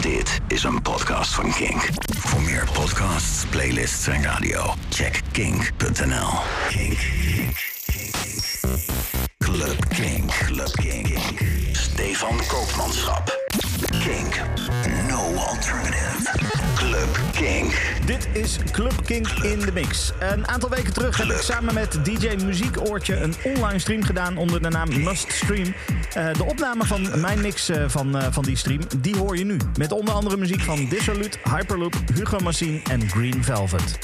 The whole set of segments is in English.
Dit is een podcast van Kink. Voor meer podcasts, playlists en radio, check kink.nl. Kink, kink, kink, Club Kink, Club Kink. Stefan Koopmanschap. Kink alternative. Club King. Dit is Club King in de mix. Een aantal weken terug heb ik samen met DJ Muziekoortje een online stream gedaan onder de naam Must Stream. Eh, de opname van mijn mix eh, van, eh, van die stream, die hoor je nu. Met onder andere muziek van Dissolute, Hyperloop, Hugo Machine en Green Velvet.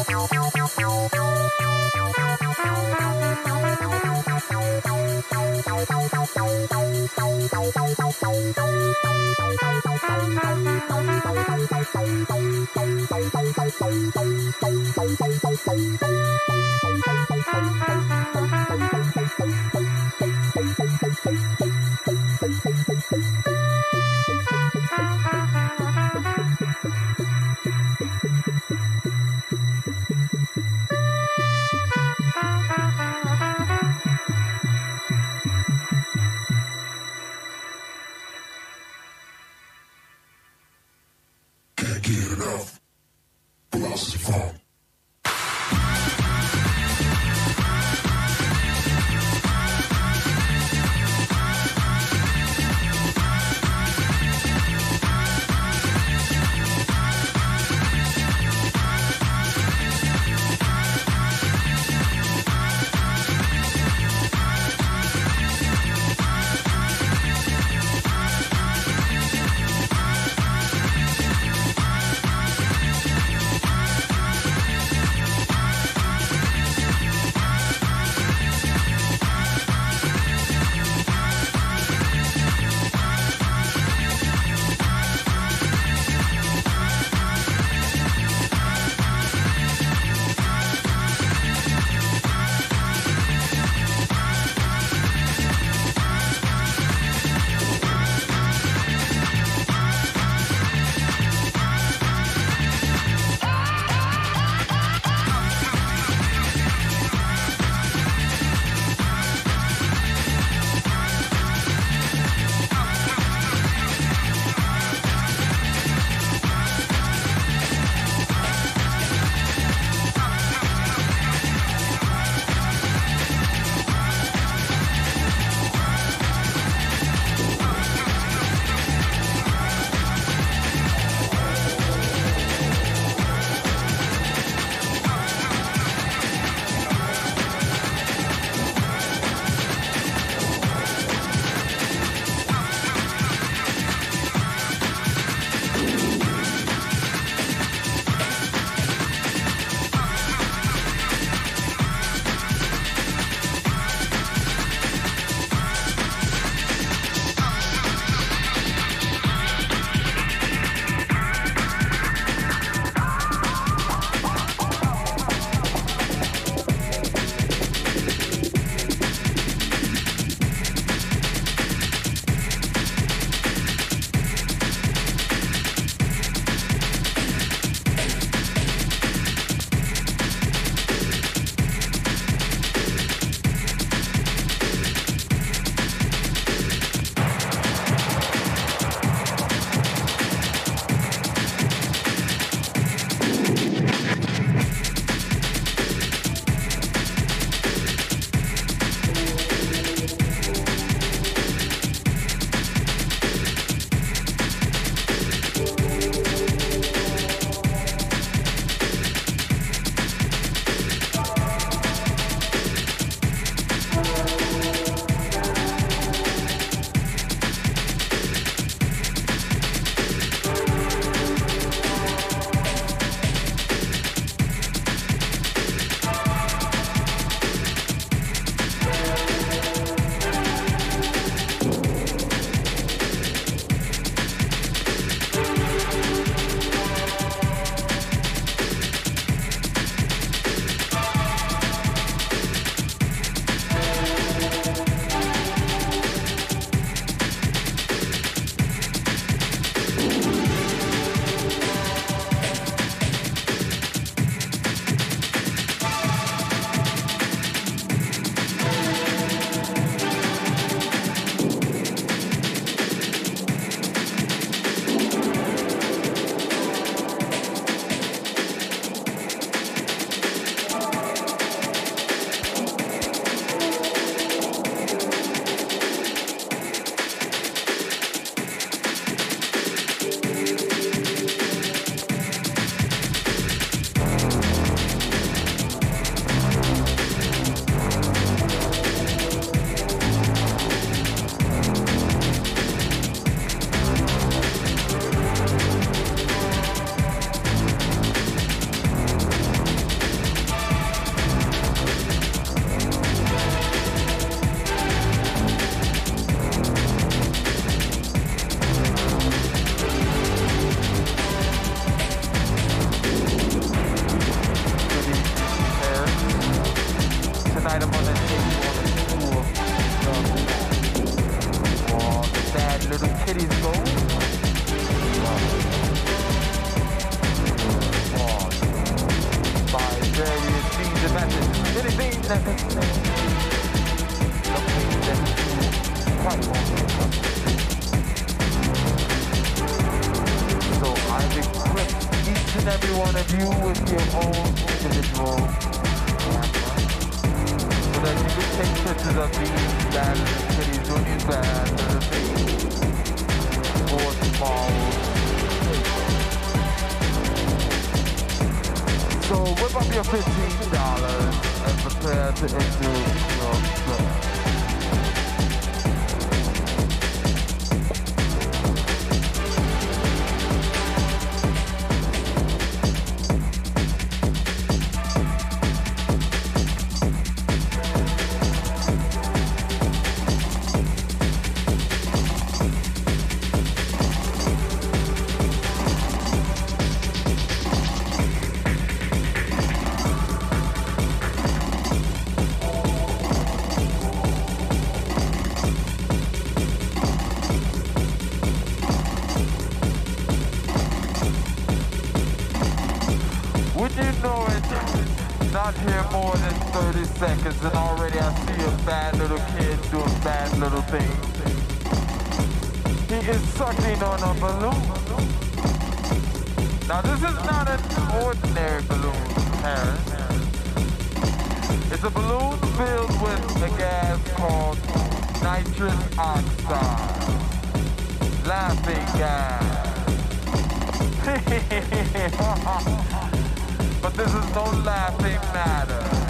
Bye. seconds and already I see a bad little kid doing bad little things. He is sucking on a balloon. Now this is not an ordinary balloon, Harris. It's a balloon filled with a gas called nitrous oxide. Laughing gas. but this is no laughing matter.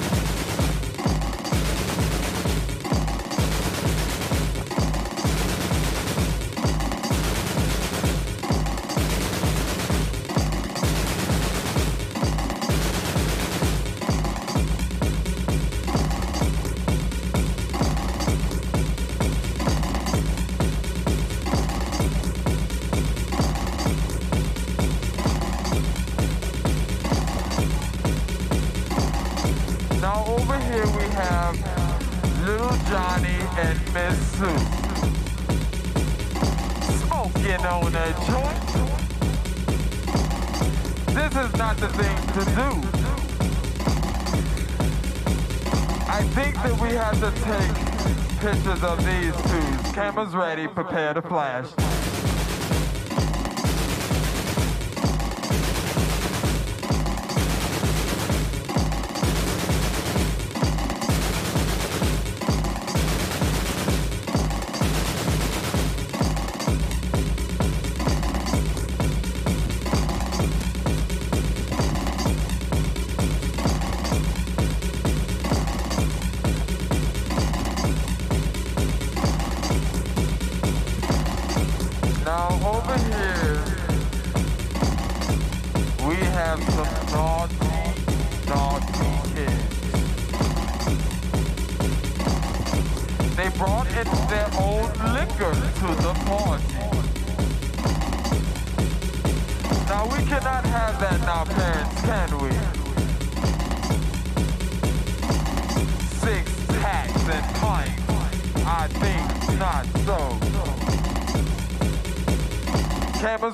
and Miss Sue. Smoking on a joint. This is not the thing to do. I think that we have to take pictures of these two. Cameras ready, prepare to flash.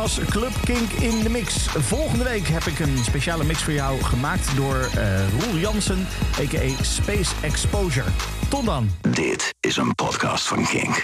was Club Kink in de Mix. Volgende week heb ik een speciale mix voor jou gemaakt door eh, Roel Jansen, a.k.a. Space Exposure. Tot dan. Dit is een podcast van Kink.